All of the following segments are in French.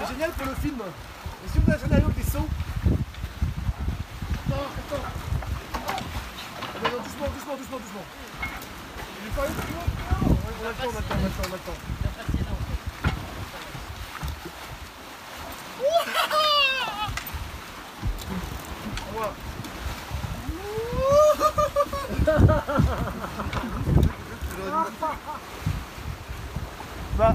C'est génial pour le film. Et si vous avez un scénario qui saut. Attends, attends. Ah, non, non, doucement, doucement, doucement, doucement. Il est pas doucement On a le temps, on a le temps, on a le temps, on a le temps. Bah.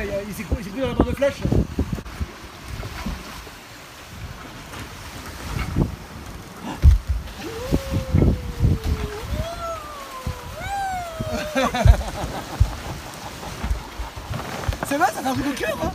Ouais, il s'est cou- il s'est pris dans la barre de flèche. C'est vrai, ça fait un truc au cœur, hein?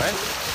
Ouais.